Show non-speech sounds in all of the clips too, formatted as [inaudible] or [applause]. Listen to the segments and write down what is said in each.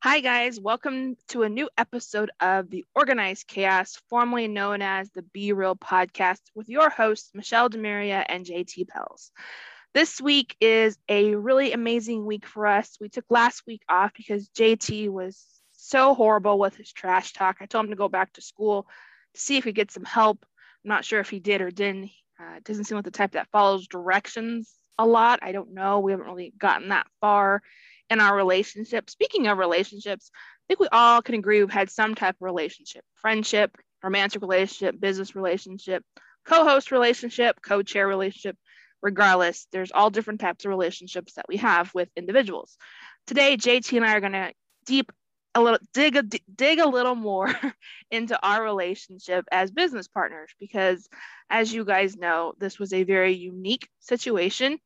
Hi, guys. Welcome to a new episode of the Organized Chaos, formerly known as the Be Real podcast, with your hosts, Michelle Demaria and JT Pels. This week is a really amazing week for us. We took last week off because JT was so horrible with his trash talk. I told him to go back to school to see if he gets some help. I'm not sure if he did or didn't. Uh, doesn't seem like the type that follows directions a lot. I don't know. We haven't really gotten that far in our relationship. Speaking of relationships, I think we all can agree we've had some type of relationship friendship, romantic relationship, business relationship, co host relationship, co chair relationship. Regardless, there's all different types of relationships that we have with individuals. Today, JT and I are going to deep a little dig a dig a little more [laughs] into our relationship as business partners because as you guys know this was a very unique situation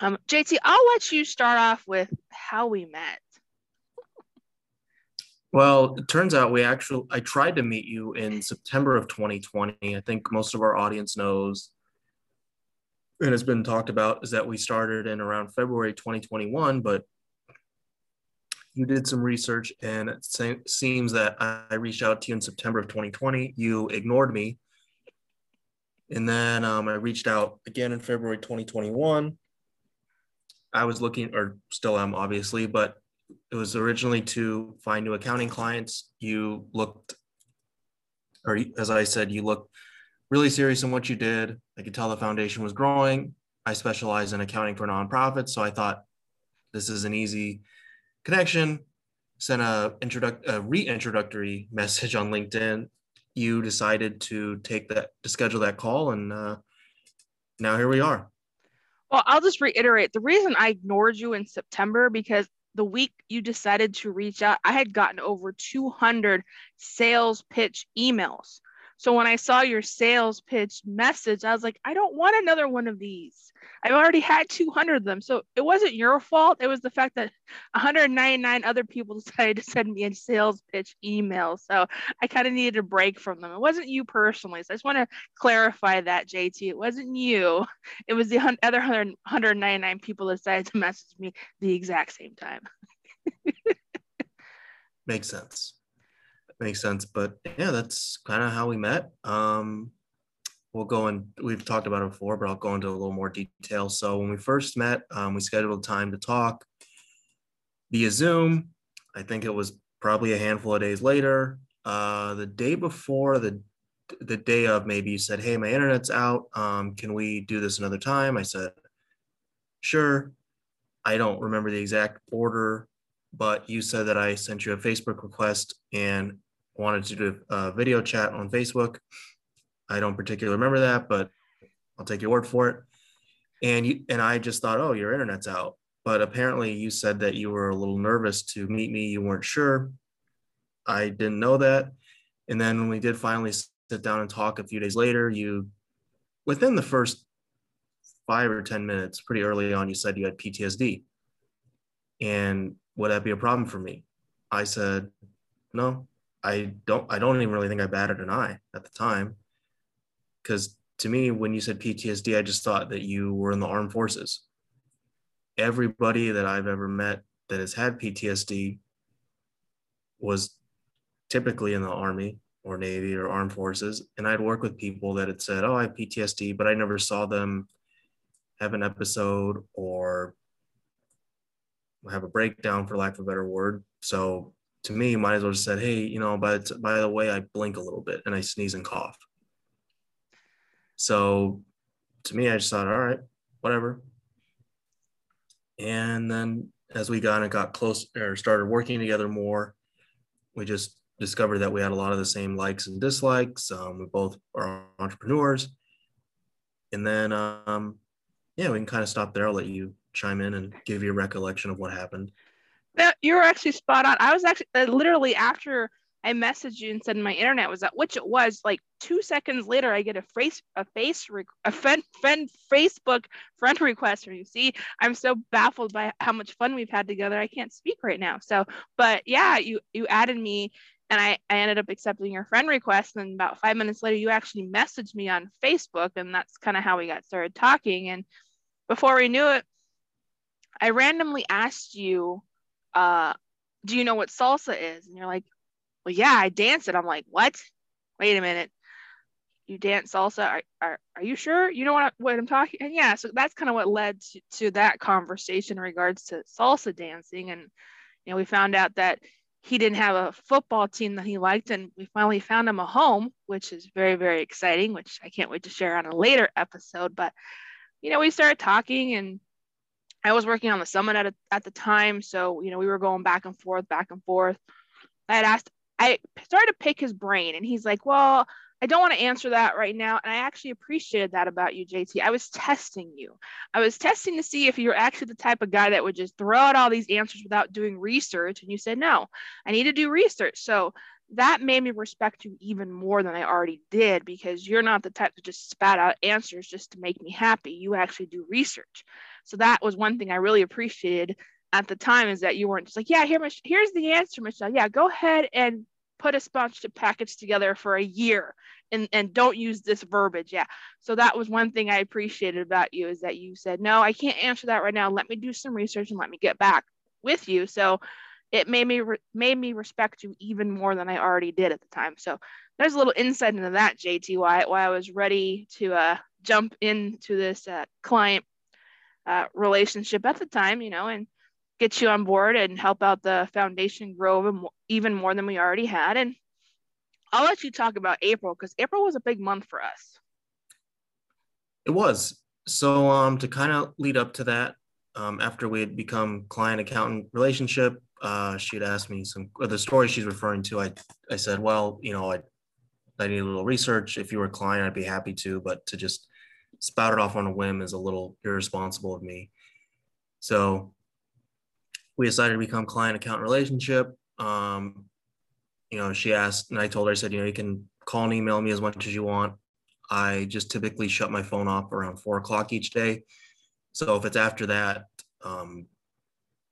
um, JT, I'll let you start off with how we met. Well, it turns out we actually, I tried to meet you in September of 2020. I think most of our audience knows and has been talked about is that we started in around February 2021, but you did some research and it seems that I reached out to you in September of 2020. You ignored me. And then um, I reached out again in February 2021 I was looking, or still am obviously, but it was originally to find new accounting clients. You looked, or as I said, you looked really serious in what you did. I could tell the foundation was growing. I specialize in accounting for nonprofits, so I thought this is an easy connection. Sent a, introduct, a reintroductory [laughs] message on LinkedIn. You decided to take that to schedule that call, and uh, now here we are. Well, I'll just reiterate the reason I ignored you in September because the week you decided to reach out, I had gotten over 200 sales pitch emails. So when I saw your sales pitch message, I was like, I don't want another one of these. I've already had 200 of them. So it wasn't your fault. It was the fact that 199 other people [laughs] decided to send me a sales pitch email. So I kind of needed a break from them. It wasn't you personally. So I just want to clarify that, JT. It wasn't you. It was the other 199 people decided to message me the exact same time. [laughs] Makes sense makes sense. But yeah, that's kind of how we met. Um, we'll go and we've talked about it before, but I'll go into a little more detail. So when we first met, um, we scheduled a time to talk via Zoom. I think it was probably a handful of days later. Uh, the day before the the day of, maybe you said, "Hey, my internet's out. Um, can we do this another time?" I said, "Sure." I don't remember the exact order, but you said that I sent you a Facebook request and wanted to do a video chat on Facebook. I don't particularly remember that, but I'll take your word for it. And you and I just thought, oh, your internet's out. But apparently, you said that you were a little nervous to meet me. You weren't sure. I didn't know that. And then when we did finally sit down and talk a few days later, you, within the first five or 10 minutes, pretty early on, you said you had PTSD. And would that be a problem for me? I said, no, I don't I don't even really think I batted an eye at the time. Cause to me, when you said PTSD, I just thought that you were in the armed forces. Everybody that I've ever met that has had PTSD was typically in the army or navy or armed forces and i'd work with people that had said oh i have ptsd but i never saw them have an episode or have a breakdown for lack of a better word so to me, might as well just said, hey, you know, but by the way, I blink a little bit and I sneeze and cough. So to me, I just thought, all right, whatever. And then as we got and got close or started working together more, we just discovered that we had a lot of the same likes and dislikes. Um, we both are entrepreneurs. And then, um, yeah, we can kind of stop there. I'll let you chime in and give you a recollection of what happened. You were actually spot on. I was actually uh, literally after I messaged you and said my internet was up, which it was. Like two seconds later, I get a face a face a friend, friend Facebook friend request from you. See, I'm so baffled by how much fun we've had together. I can't speak right now. So, but yeah, you you added me, and I I ended up accepting your friend request. And about five minutes later, you actually messaged me on Facebook, and that's kind of how we got started talking. And before we knew it, I randomly asked you uh, do you know what salsa is? And you're like, well, yeah, I dance it. I'm like, what? Wait a minute. You dance salsa? Are, are, are you sure? You know what, I, what I'm talking? And yeah, so that's kind of what led to, to that conversation in regards to salsa dancing. And, you know, we found out that he didn't have a football team that he liked. And we finally found him a home, which is very, very exciting, which I can't wait to share on a later episode. But, you know, we started talking and I was working on the summit at, a, at the time. So, you know, we were going back and forth, back and forth. I had asked, I started to pick his brain, and he's like, Well, I don't want to answer that right now. And I actually appreciated that about you, JT. I was testing you. I was testing to see if you're actually the type of guy that would just throw out all these answers without doing research. And you said, No, I need to do research. So that made me respect you even more than I already did because you're not the type to just spat out answers just to make me happy. You actually do research. So that was one thing I really appreciated at the time is that you weren't just like, yeah, here, here's the answer, Michelle. Yeah, go ahead and put a sponsorship package together for a year and, and don't use this verbiage. Yeah. So that was one thing I appreciated about you is that you said, no, I can't answer that right now. Let me do some research and let me get back with you. So it made me re- made me respect you even more than I already did at the time. So there's a little insight into that, JT, why, why I was ready to uh, jump into this uh, client uh, relationship at the time, you know, and get you on board and help out the foundation grow even more than we already had. And I'll let you talk about April because April was a big month for us. It was. So um, to kind of lead up to that, um, after we had become client accountant relationship, uh, she had asked me some the story she's referring to. I I said, well, you know, I I need a little research. If you were a client, I'd be happy to, but to just spout it off on a whim is a little irresponsible of me. So we decided to become client account relationship. Um, you know, she asked, and I told her, I said, you know, you can call and email me as much as you want. I just typically shut my phone off around four o'clock each day. So if it's after that, um,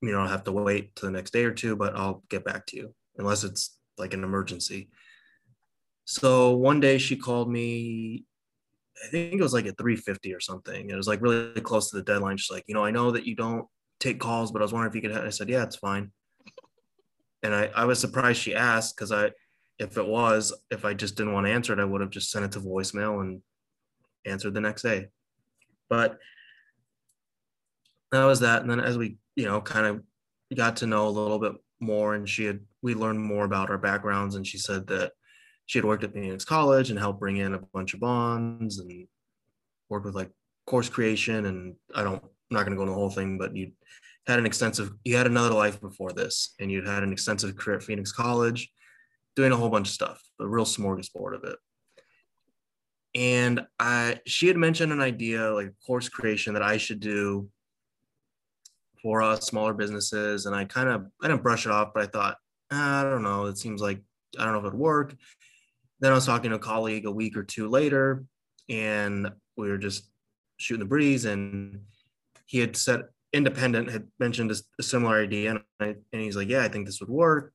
you know, I'll have to wait to the next day or two, but I'll get back to you unless it's like an emergency. So one day she called me, I think it was like at 350 or something. It was like really close to the deadline. She's like, you know, I know that you don't take calls, but I was wondering if you could. I said, yeah, it's fine. And I, I was surprised she asked because I, if it was, if I just didn't want to answer it, I would have just sent it to voicemail and answered the next day. But that was that. And then as we, you know, kind of got to know a little bit more and she had, we learned more about our backgrounds and she said that she had worked at Phoenix College and helped bring in a bunch of bonds and worked with like course creation. And I don't, I'm not going to go into the whole thing, but you had an extensive, you had another life before this, and you'd had an extensive career at Phoenix College, doing a whole bunch of stuff, a real smorgasbord of it. And I, she had mentioned an idea like course creation that I should do for us smaller businesses, and I kind of, I didn't brush it off, but I thought, ah, I don't know, it seems like I don't know if it'd work. Then I was talking to a colleague a week or two later, and we were just shooting the breeze, and he had said independent had mentioned a, a similar idea and, I, and he's like yeah i think this would work.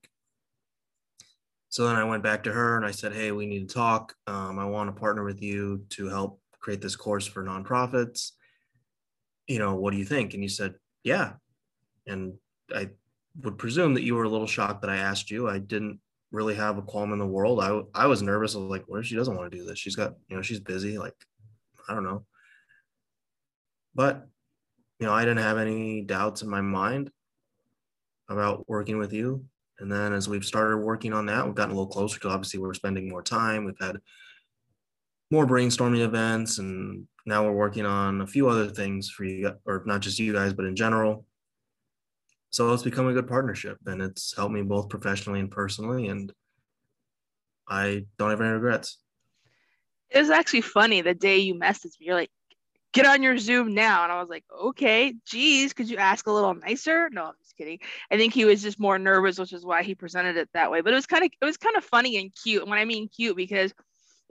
So then i went back to her and i said hey we need to talk. Um, i want to partner with you to help create this course for nonprofits. You know what do you think? And you said yeah. And i would presume that you were a little shocked that i asked you. I didn't really have a qualm in the world i, I was nervous like what if she doesn't want to do this she's got you know she's busy like i don't know but you know, I didn't have any doubts in my mind about working with you. And then as we've started working on that, we've gotten a little closer because obviously we're spending more time. We've had more brainstorming events, and now we're working on a few other things for you, or not just you guys, but in general. So it's become a good partnership, and it's helped me both professionally and personally. And I don't have any regrets. It was actually funny the day you messaged me. You're like, get on your Zoom now. And I was like, okay, geez, could you ask a little nicer? No, I'm just kidding. I think he was just more nervous, which is why he presented it that way. But it was kind of it was kind of funny and cute. And when I mean cute, because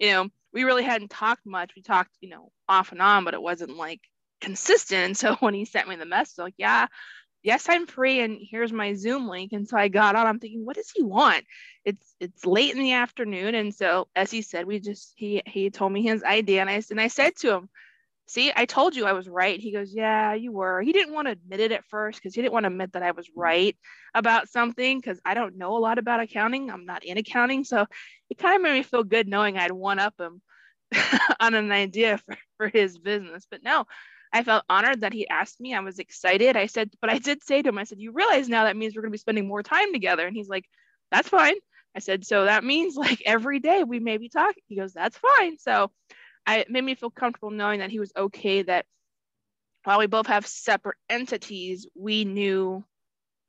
you know, we really hadn't talked much. We talked, you know, off and on, but it wasn't like consistent. And so [laughs] when he sent me the message, like, yeah, yes, I'm free, and here's my Zoom link. And so I got on. I'm thinking, what does he want? It's it's late in the afternoon, and so as he said, we just he he told me his idea, and I and I said to him, see, I told you I was right. He goes, yeah, you were. He didn't want to admit it at first because he didn't want to admit that I was right about something because I don't know a lot about accounting. I'm not in accounting. So it kind of made me feel good knowing I'd one up him [laughs] on an idea for, for his business. But no, I felt honored that he asked me. I was excited. I said, but I did say to him, I said, you realize now that means we're going to be spending more time together. And he's like, that's fine. I said, so that means [laughs] like every day we may be talking. He goes, that's fine. So I, it made me feel comfortable knowing that he was okay that while we both have separate entities, we knew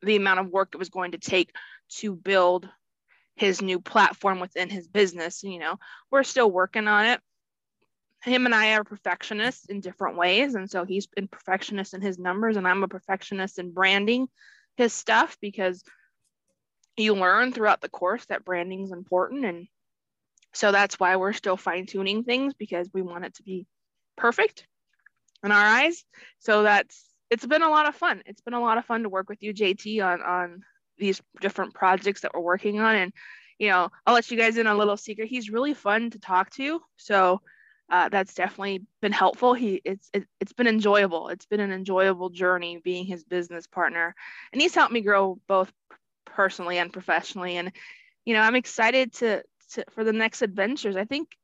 the amount of work it was going to take to build his new platform within his business. You know, we're still working on it him and I are perfectionists in different ways. And so he's been perfectionist in his numbers, and I'm a perfectionist in branding his stuff because you learn throughout the course that branding is important. And so that's why we're still fine tuning things because we want it to be perfect in our eyes. So that's it's been a lot of fun. It's been a lot of fun to work with you, JT, on on these different projects that we're working on. And you know, I'll let you guys in a little secret. He's really fun to talk to. So uh, that's definitely been helpful. He it's it, has been enjoyable. It's been an enjoyable journey being his business partner, and he's helped me grow both personally and professionally. And you know, I'm excited to, to for the next adventures. I think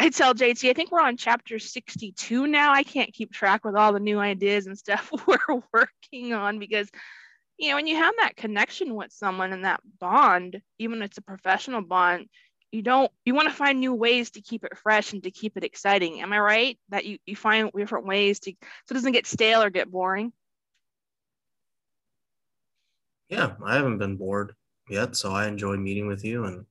I tell JT, I think we're on chapter 62 now. I can't keep track with all the new ideas and stuff [laughs] we're working on because you know when you have that connection with someone and that bond, even it's a professional bond, you don't you want to find new ways to keep it fresh and to keep it exciting. Am i right? That you, you find different ways to so it doesn't get stale or get boring? Yeah i haven't been bored yet so i enjoy meeting with you and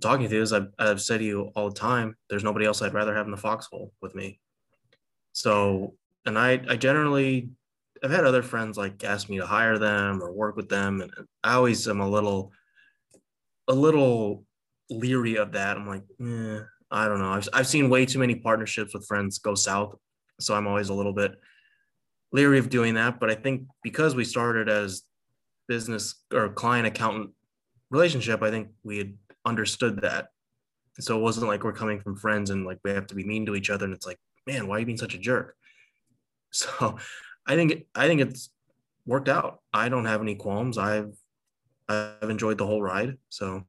talking to you. As I've, I've said to you all the time there's nobody else i'd rather have in the foxhole with me. So and i i generally i've had other friends like ask me to hire them or work with them and i always am a little a little leery of that. I'm like, eh, I don't know. I've, I've seen way too many partnerships with friends go south. So I'm always a little bit leery of doing that. But I think because we started as business or client accountant relationship, I think we had understood that. So it wasn't like we're coming from friends and like we have to be mean to each other. And it's like, man, why are you being such a jerk? [laughs] So I think I think it's worked out. I don't have any qualms. I've I've enjoyed the whole ride. So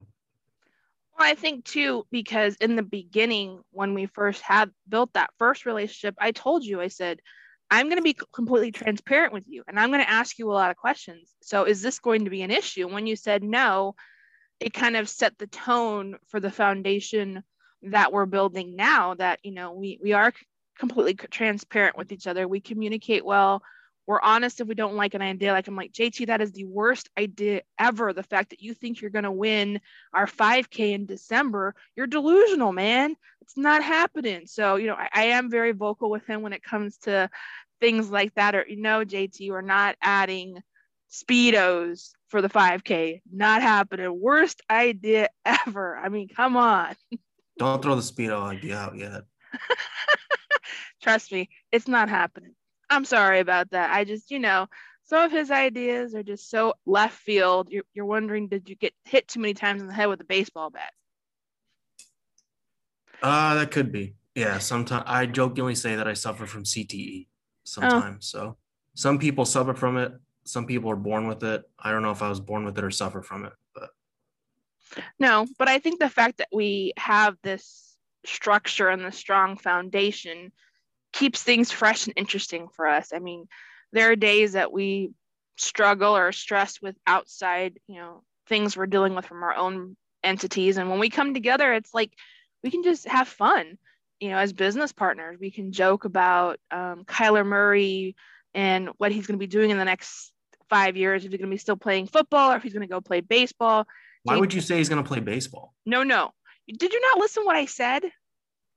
well, I think too, because in the beginning, when we first had built that first relationship, I told you, I said, I'm going to be completely transparent with you and I'm going to ask you a lot of questions. So, is this going to be an issue? When you said no, it kind of set the tone for the foundation that we're building now that, you know, we, we are completely transparent with each other. We communicate well we're honest if we don't like an idea. Like I'm like, JT, that is the worst idea ever. The fact that you think you're gonna win our 5K in December, you're delusional, man. It's not happening. So, you know, I, I am very vocal with him when it comes to things like that. Or, you know, JT, we're not adding speedos for the 5K. Not happening. Worst idea ever. I mean, come on. Don't throw the speedo idea out yet. [laughs] Trust me, it's not happening. I'm sorry about that. I just, you know, some of his ideas are just so left field. You're, you're wondering, did you get hit too many times in the head with a baseball bat? Uh, that could be. Yeah. Sometimes I jokingly say that I suffer from CTE sometimes. Oh. So some people suffer from it. Some people are born with it. I don't know if I was born with it or suffer from it, but. No, but I think the fact that we have this structure and the strong foundation keeps things fresh and interesting for us. I mean, there are days that we struggle or stress with outside, you know, things we're dealing with from our own entities. And when we come together, it's like we can just have fun, you know, as business partners. We can joke about um, Kyler Murray and what he's going to be doing in the next five years. If he's going to be still playing football or if he's going to go play baseball. Why would you say he's going to play baseball? No, no. Did you not listen what I said?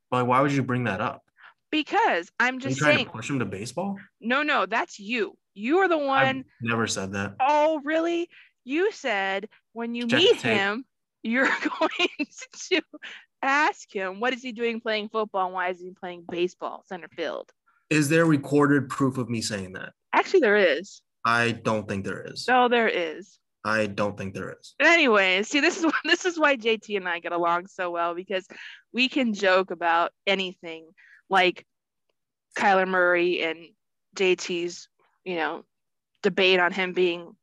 Why, why would you bring that up? Because I'm just you trying saying. to push him to baseball? No, no, that's you. You are the one. I've never said that. Oh, really? You said when you Check meet him, you're [laughs] going to ask him what is he doing playing football and why is he playing baseball center field. Is there recorded proof of me saying that? Actually, there is. I don't think there is. No, there is. I don't think there is. But anyways, see, this is [laughs] this is why JT and I get along so well because we can joke about anything. Like Kyler Murray and JT's, you know, debate on him being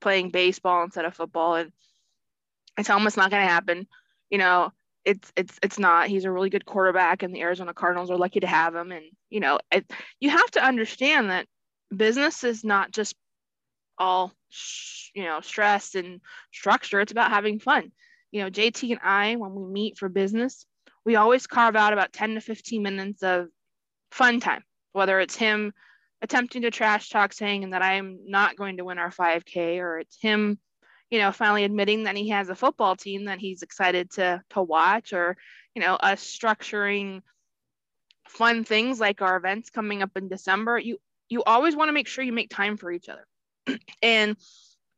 playing baseball instead of football. And it's almost not going to happen. You know, it's it's it's not. He's a really good quarterback, and the Arizona Cardinals are lucky to have him. And you know, it, you have to understand that business is not just all you know stress and structure. It's about having fun. You know, JT and I, when we meet for business, we always carve out about 10 to 15 minutes of fun time, whether it's him attempting to trash talk saying that I'm not going to win our 5K, or it's him, you know, finally admitting that he has a football team that he's excited to to watch, or you know, us structuring fun things like our events coming up in December. You you always want to make sure you make time for each other. [clears throat] and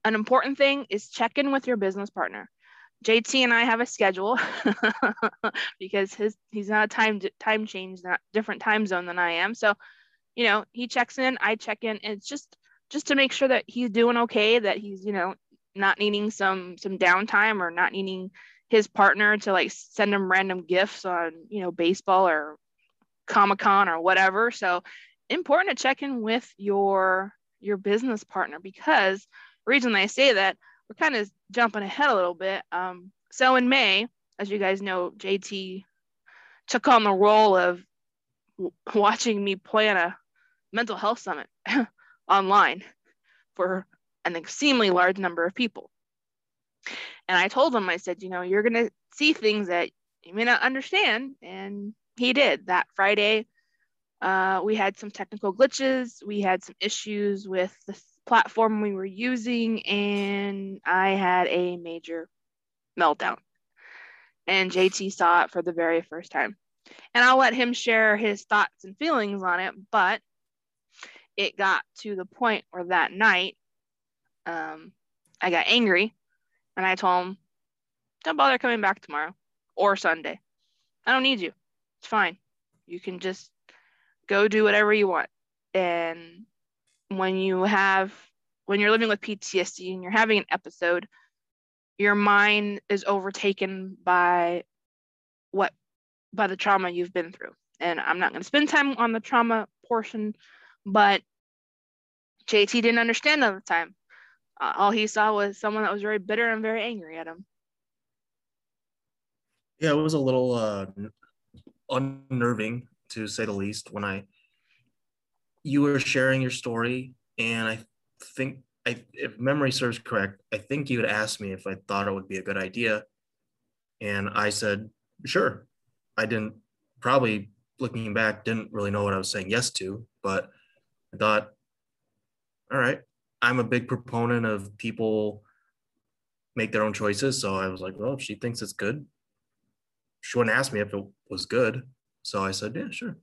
an important thing is check in with your business partner. JT and I have a schedule [laughs] because his he's not a time time change, not different time zone than I am. So, you know, he checks in, I check in, it's just just to make sure that he's doing okay, that he's you know not needing some some downtime or not needing his partner to like send him random gifts on you know baseball or Comic Con or whatever. So important to check in with your your business partner because reason I say that we're kind of jumping ahead a little bit. Um, so in May, as you guys know, JT took on the role of w- watching me plan a mental health summit [laughs] online for an extremely large number of people. And I told him, I said, you know, you're going to see things that you may not understand. And he did. That Friday, uh, we had some technical glitches. We had some issues with the platform we were using, and I had a major meltdown. And JT saw it for the very first time. And I'll let him share his thoughts and feelings on it, but it got to the point where that night um, I got angry and I told him, don't bother coming back tomorrow or Sunday. I don't need you. It's fine. You can just go do whatever you want. And when you have when you're living with PTSD and you're having an episode, your mind is overtaken by what by the trauma you've been through. And I'm not going to spend time on the trauma portion, but JT didn't understand at the time. Uh, all he saw was someone that was very bitter and very angry at him. Yeah, it was a little uh, unnerving to say the least when I you were sharing your story, and I think I, if memory serves correct, I think you had asked me if I thought it would be a good idea, and I said sure. I didn't probably looking back didn't really know what I was saying yes to, but I thought, all right, I'm a big proponent of people make their own choices. So I was like, well, if she thinks it's good, she wouldn't ask me if it was good. So I said, yeah, sure.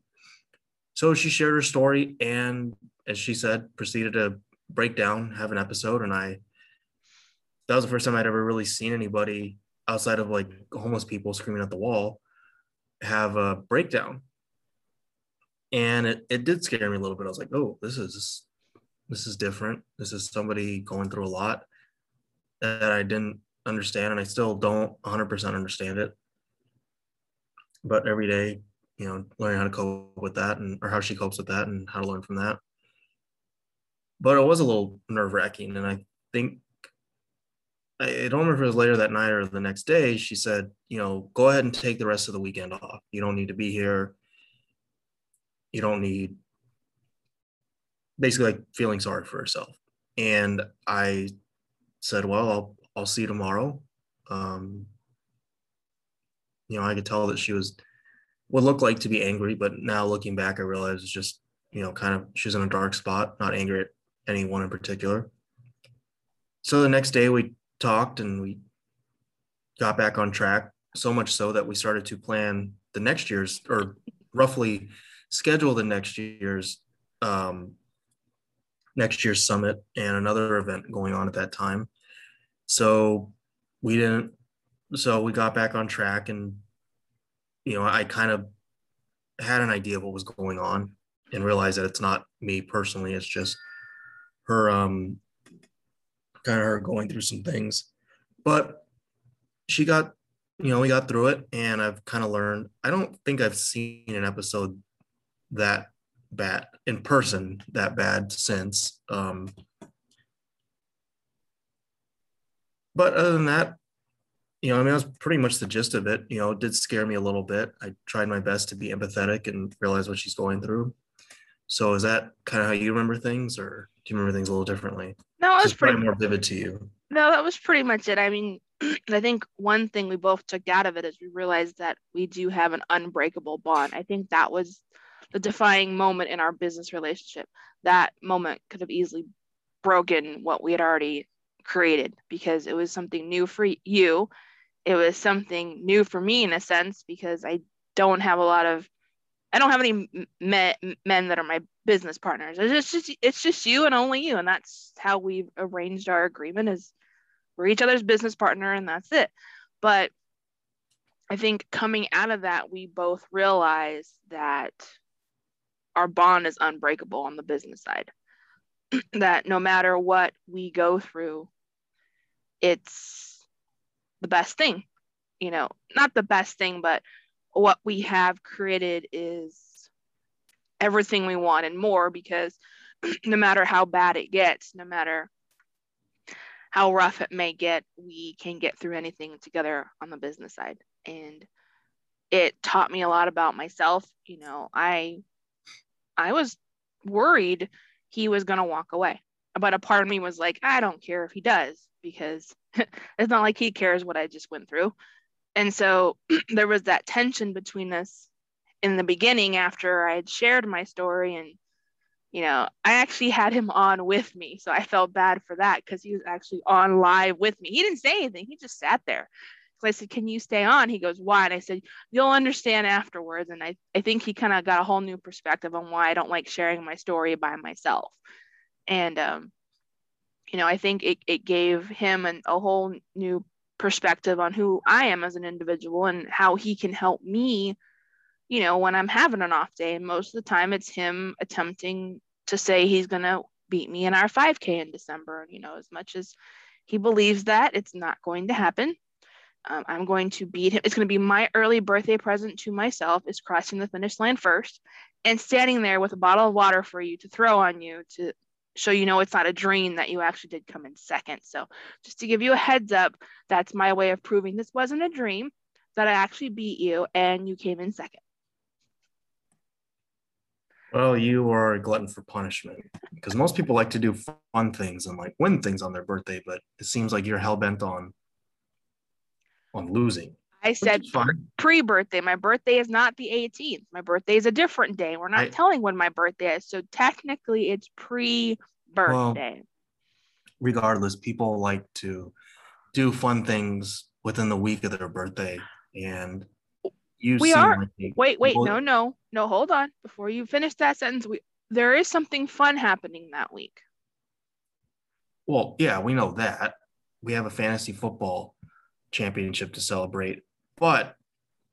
So she shared her story and, as she said, proceeded to break down, have an episode. And I, that was the first time I'd ever really seen anybody outside of like homeless people screaming at the wall have a breakdown. And it, it did scare me a little bit. I was like, oh, this is this is different. This is somebody going through a lot that I didn't understand, and I still don't 100% understand it. But every day you know, learning how to cope with that and or how she copes with that and how to learn from that. But it was a little nerve wracking. And I think I don't remember if it was later that night or the next day. She said, you know, go ahead and take the rest of the weekend off. You don't need to be here. You don't need basically like feeling sorry for herself. And I said, well, I'll I'll see you tomorrow. Um, you know, I could tell that she was would look like to be angry, but now looking back, I realize it's just, you know, kind of she's in a dark spot, not angry at anyone in particular. So the next day we talked and we got back on track, so much so that we started to plan the next year's or roughly schedule the next year's um, next year's summit and another event going on at that time. So we didn't so we got back on track and you know, I kind of had an idea of what was going on and realized that it's not me personally. It's just her, um, kind of her going through some things. But she got, you know, we got through it and I've kind of learned. I don't think I've seen an episode that bad in person that bad since. Um, but other than that, you know, I mean, that's pretty much the gist of it. You know, it did scare me a little bit. I tried my best to be empathetic and realize what she's going through. So is that kind of how you remember things, or do you remember things a little differently? No, it was pretty more vivid to you. No, that was pretty much it. I mean, [clears throat] I think one thing we both took out of it is we realized that we do have an unbreakable bond. I think that was the defining moment in our business relationship. That moment could have easily broken what we had already created because it was something new for you. It was something new for me in a sense because I don't have a lot of I don't have any men, men that are my business partners. It's just it's just you and only you, and that's how we've arranged our agreement. Is we're each other's business partner, and that's it. But I think coming out of that, we both realize that our bond is unbreakable on the business side. [clears throat] that no matter what we go through, it's the best thing. You know, not the best thing, but what we have created is everything we want and more because [clears throat] no matter how bad it gets, no matter how rough it may get, we can get through anything together on the business side. And it taught me a lot about myself. You know, I I was worried he was going to walk away. But a part of me was like, I don't care if he does because [laughs] it's not like he cares what I just went through. And so [clears throat] there was that tension between us in the beginning after I had shared my story and you know, I actually had him on with me. So I felt bad for that because he was actually on live with me. He didn't say anything. He just sat there. So I said, Can you stay on? He goes, Why? And I said, You'll understand afterwards. And I, I think he kind of got a whole new perspective on why I don't like sharing my story by myself. And um, you know, I think it, it gave him an, a whole new perspective on who I am as an individual and how he can help me, you know, when I'm having an off day. And most of the time it's him attempting to say he's going to beat me in our 5K in December. And, you know, as much as he believes that, it's not going to happen. Um, I'm going to beat him. It's going to be my early birthday present to myself is crossing the finish line first and standing there with a bottle of water for you to throw on you to so you know it's not a dream that you actually did come in second. So just to give you a heads up, that's my way of proving this wasn't a dream, that I actually beat you and you came in second. Well, you are a glutton for punishment because most people like to do fun things and like win things on their birthday, but it seems like you're hell bent on on losing. I said pre birthday. My birthday is not the 18th. My birthday is a different day. We're not I, telling when my birthday is. So technically, it's pre birthday. Well, regardless, people like to do fun things within the week of their birthday. And you we are. Like wait, wait, no, no, no, hold on. Before you finish that sentence, we, there is something fun happening that week. Well, yeah, we know that. We have a fantasy football championship to celebrate but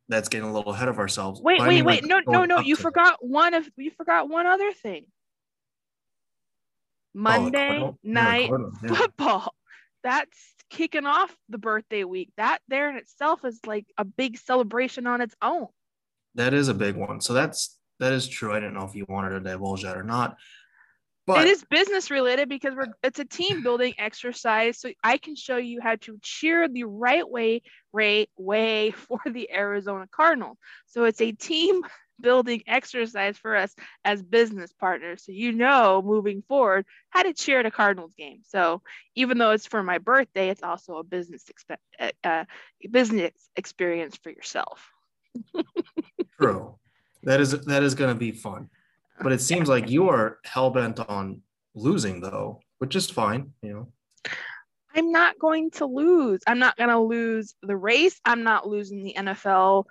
that's getting a little ahead of ourselves. Wait, wait, wait. No, no, oh, no. You forgot it. one of you forgot one other thing. Oh, Monday oh, night yeah. football. That's kicking off the birthday week. That there in itself is like a big celebration on its own. That is a big one. So that's that is true. I didn't know if you wanted to divulge that or not. But it is business related because we're it's a team building exercise. So I can show you how to cheer the right way, right way [laughs] for the Arizona Cardinals. So it's a team [laughs] building exercise for us as business partners. So you know moving forward how to cheer at a Cardinals game. So even though it's for my birthday, it's also a business expe- uh, uh business experience for yourself. [laughs] True. That is that is going to be fun. But it seems like you are hell bent on losing, though, which is fine, you know. I'm not going to lose. I'm not going to lose the race. I'm not losing the NFL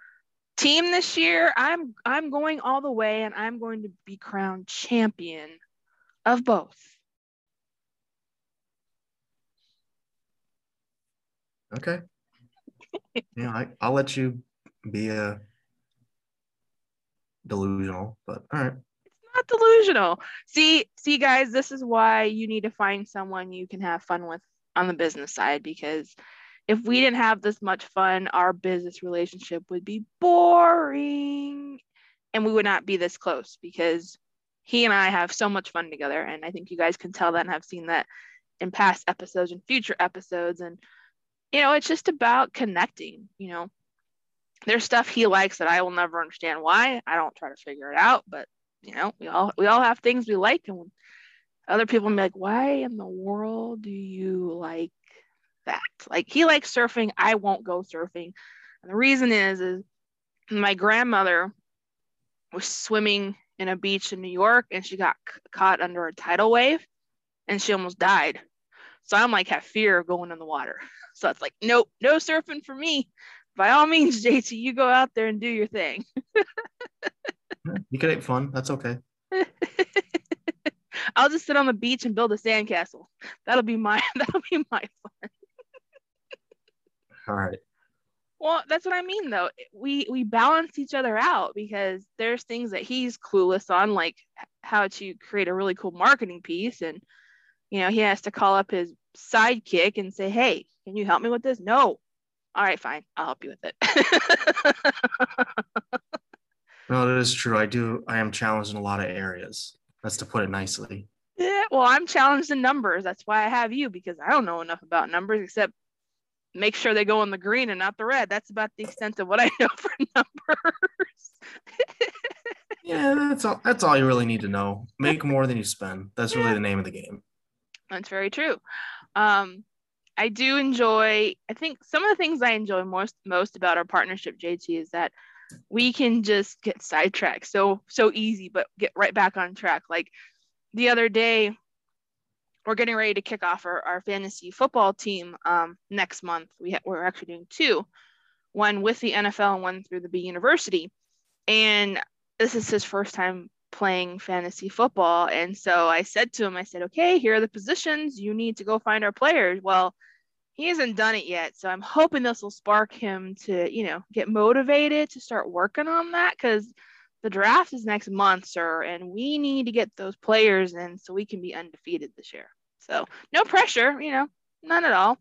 team this year. I'm I'm going all the way and I'm going to be crowned champion of both. Okay. yeah, I, I'll let you be a uh, delusional, but all right not delusional. See, see, guys, this is why you need to find someone you can have fun with on the business side because if we didn't have this much fun, our business relationship would be boring and we would not be this close because he and I have so much fun together. And I think you guys can tell that and have seen that in past episodes and future episodes. And, you know, it's just about connecting, you know. There's stuff he likes that I will never understand why. I don't try to figure it out, but you know, we all we all have things we like and other people be like, why in the world do you like that? Like he likes surfing, I won't go surfing. And the reason is is my grandmother was swimming in a beach in New York and she got c- caught under a tidal wave and she almost died. So I'm like have fear of going in the water. [laughs] So it's like, nope, no surfing for me. By all means, JT, you go out there and do your thing. [laughs] you can have fun. That's okay. [laughs] I'll just sit on the beach and build a sandcastle. That'll be my [laughs] that'll be my fun. All right. Well, that's what I mean though. We we balance each other out because there's things that he's clueless on, like how to create a really cool marketing piece. And you know, he has to call up his sidekick and say, Hey, can you help me with this? No. All right, fine. I'll help you with it. [laughs] no, that is true. I do I am challenged in a lot of areas. That's to put it nicely. Yeah, well, I'm challenged in numbers. That's why I have you because I don't know enough about numbers except make sure they go in the green and not the red. That's about the extent of what I [laughs] know for numbers. yeah, that's all that's all you really need to know. Make more than you spend. That's really the name of the game. That's very true. Um, I do enjoy I think some of the things I enjoy most most about our partnership, JT, is that we can just get sidetracked so so easy, but get right back on track. Like the other day, we're getting ready to kick off our, our fantasy football team um, next month. We ha- we're actually doing two, one with the NFL and one through the B University. And this is his first time playing fantasy football. And so I said to him, I said, okay, here are the positions. You need to go find our players. Well, he hasn't done it yet. So I'm hoping this will spark him to, you know, get motivated to start working on that because the draft is next month, sir, and we need to get those players in so we can be undefeated this year. So no pressure, you know, none at all.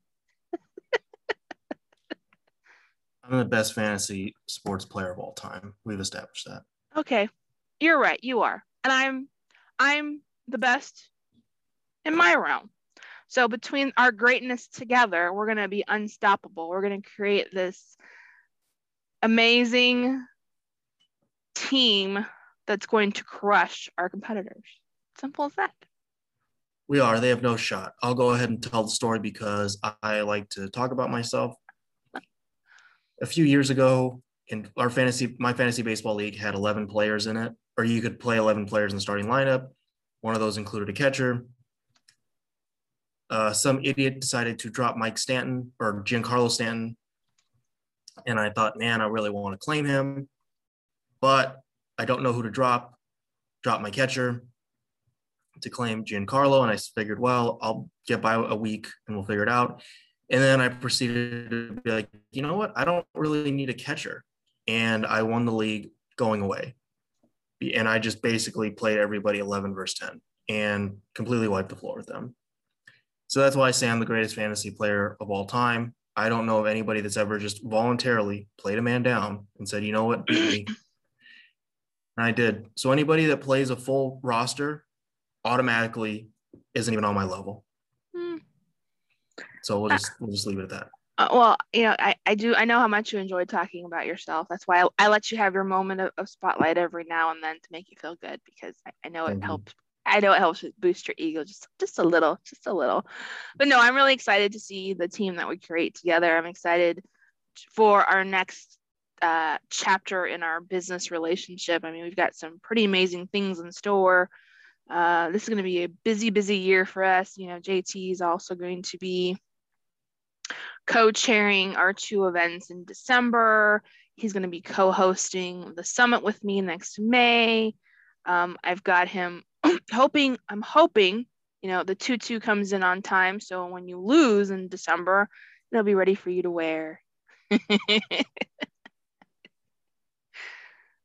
[laughs] I'm the best fantasy sports player of all time. We've established that. Okay. You're right, you are. And I'm I'm the best in my realm. So between our greatness together, we're going to be unstoppable. We're going to create this amazing team that's going to crush our competitors. Simple as that. We are. They have no shot. I'll go ahead and tell the story because I like to talk about myself. A few years ago, in our fantasy, my fantasy baseball league had 11 players in it, or you could play 11 players in the starting lineup. One of those included a catcher, uh, some idiot decided to drop Mike Stanton or Giancarlo Stanton. And I thought, man, I really want to claim him, but I don't know who to drop. Drop my catcher to claim Giancarlo. And I figured, well, I'll get by a week and we'll figure it out. And then I proceeded to be like, you know what? I don't really need a catcher. And I won the league going away. And I just basically played everybody 11 versus 10 and completely wiped the floor with them. So that's why I say I'm the greatest fantasy player of all time. I don't know of anybody that's ever just voluntarily played a man down and said, you know what. And I did. So anybody that plays a full roster automatically isn't even on my level. Hmm. So we'll just we'll just leave it at that. Uh, well, you know, I, I do I know how much you enjoy talking about yourself. That's why I, I let you have your moment of, of, spotlight every now and then to make you feel good because I, I know it helps I know it helps boost your ego just just a little, just a little. But no, I'm really excited to see the team that we create together. I'm excited for our next uh, chapter in our business relationship. I mean, we've got some pretty amazing things in store. Uh, this is going to be a busy, busy year for us. You know, JT is also going to be co-chairing our two events in December. He's going to be co-hosting the summit with me next May. Um, I've got him [clears throat] hoping I'm hoping you know the tutu comes in on time so when you lose in December it'll be ready for you to wear.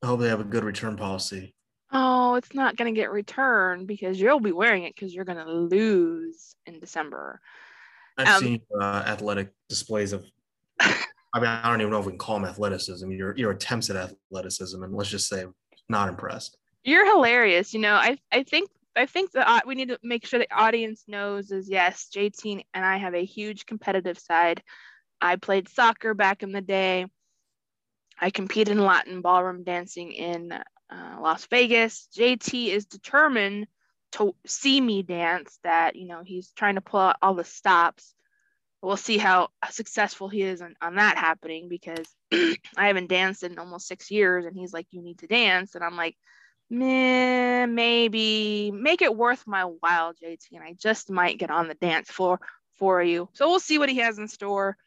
I hope they have a good return policy. Oh, it's not going to get returned because you'll be wearing it because you're going to lose in December. I've um, seen uh, athletic displays of. I mean, I don't even know if we can call them athleticism. Your your attempts at athleticism, and let's just say, not impressed. You're hilarious. You know, I I think I think that we need to make sure the audience knows is yes, JT and I have a huge competitive side. I played soccer back in the day. I competed in Latin ballroom dancing in uh, Las Vegas. JT is determined to see me dance. That you know he's trying to pull out all the stops. We'll see how successful he is on, on that happening because [clears throat] I haven't danced in almost six years, and he's like, "You need to dance," and I'm like Meh, maybe make it worth my while, JT, and I just might get on the dance floor for you. So we'll see what he has in store.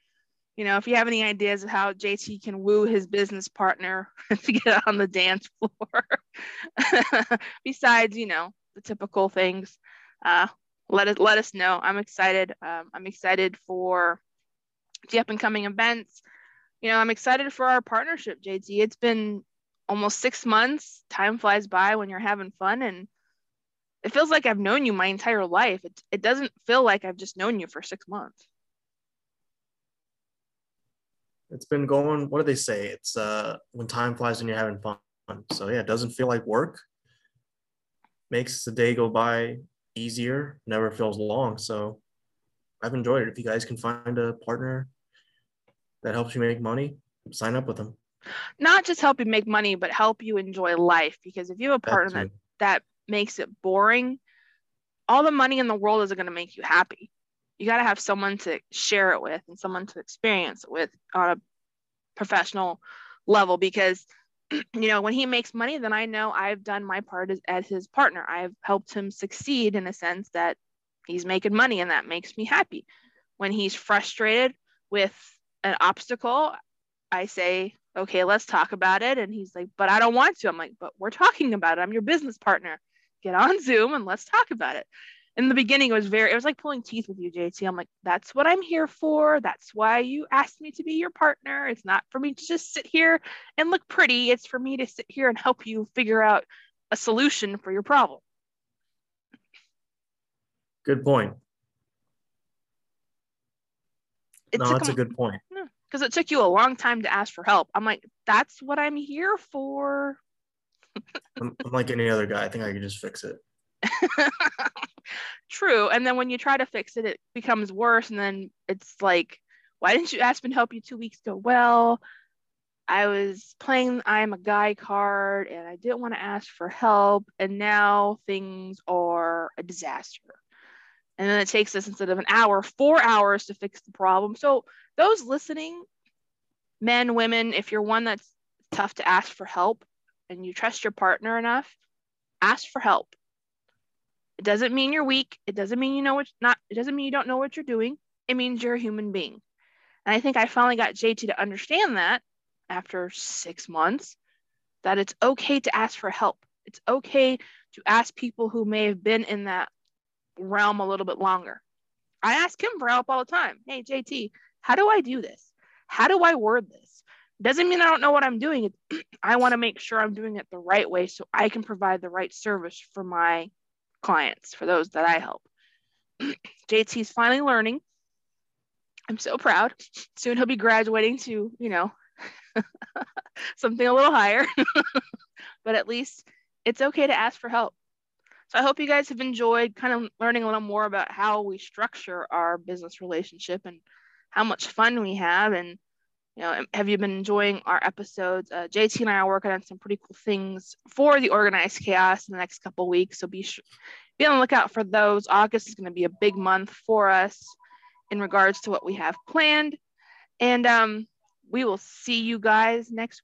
You know, if you have any ideas of how JT can woo his business partner [laughs] to get on the dance floor, [laughs] besides, you know, the typical things, uh, let us let us know. I'm excited. Um, I'm excited for the up and coming events. You know, I'm excited for our partnership, JT. It's been almost six months. Time flies by when you're having fun, and it feels like I've known you my entire life. It, it doesn't feel like I've just known you for six months. It's been going, what do they say? It's uh, when time flies and you're having fun. So, yeah, it doesn't feel like work. Makes the day go by easier, never feels long. So, I've enjoyed it. If you guys can find a partner that helps you make money, sign up with them not just help you make money, but help you enjoy life. Because if you have a partner that, that makes it boring, all the money in the world isn't going to make you happy. You got to have someone to share it with and someone to experience it with on a professional level. Because, [clears throat] you know, when he makes money, then I know I've done my part as, as his partner. I've helped him succeed in a sense that he's making money and that makes me happy. When he's frustrated with an obstacle, I say, okay, let's talk about it. And he's like, but I don't want to. I'm like, but we're talking about it. I'm your business partner. Get on [laughs] Zoom and let's talk about it. In the beginning, it was very, it was like pulling teeth with you, JT. I'm like, that's what I'm here for. That's why you asked me to be your partner. It's not for me to just sit here and look pretty. It's for me to sit here and help you figure out a solution for your problem. Good point. It no, that's a, a good point because it took you a long time to ask for help. I'm like, that's what I'm here for. [laughs] I'm, I'm, like any other guy. I think I can just fix it. [laughs] True. And then when you try to fix it, it becomes worse. And then it's like, why didn't you ask me to help you two weeks ago? Well, I was playing I'm a guy card and I didn't want to ask for help. And now things are a disaster. And then it takes us instead of an hour, four hours to fix the problem. So those listening, men, women, if you're one that's tough to ask for help and you trust your partner enough, ask for help. It doesn't mean you're weak. It doesn't mean you know what not it doesn't mean you don't know what you're doing. It means you're a human being. And I think I finally got JT to understand that after 6 months that it's okay to ask for help. It's okay to ask people who may have been in that realm a little bit longer. I ask him for help all the time. Hey, JT, how do I do this? How do I word this? Doesn't mean I don't know what I'm doing. [clears throat] I want to make sure I'm doing it the right way so I can provide the right service for my clients, for those that I help. [clears throat] JT's finally learning. I'm so proud. Soon he'll be graduating to, you know, [laughs] something a little higher. [laughs] but at least it's okay to ask for help. So I hope you guys have enjoyed kind of learning a little more about how we structure our business relationship and how much fun we have. And you know have you been enjoying our episodes? Uh, jt and i are working on some pretty cool things for the organized chaos in the next couple weeks. So be sure be on the lookout for those. August is going to be a big month for us in regards to what we have planned. And um, we will see you guys next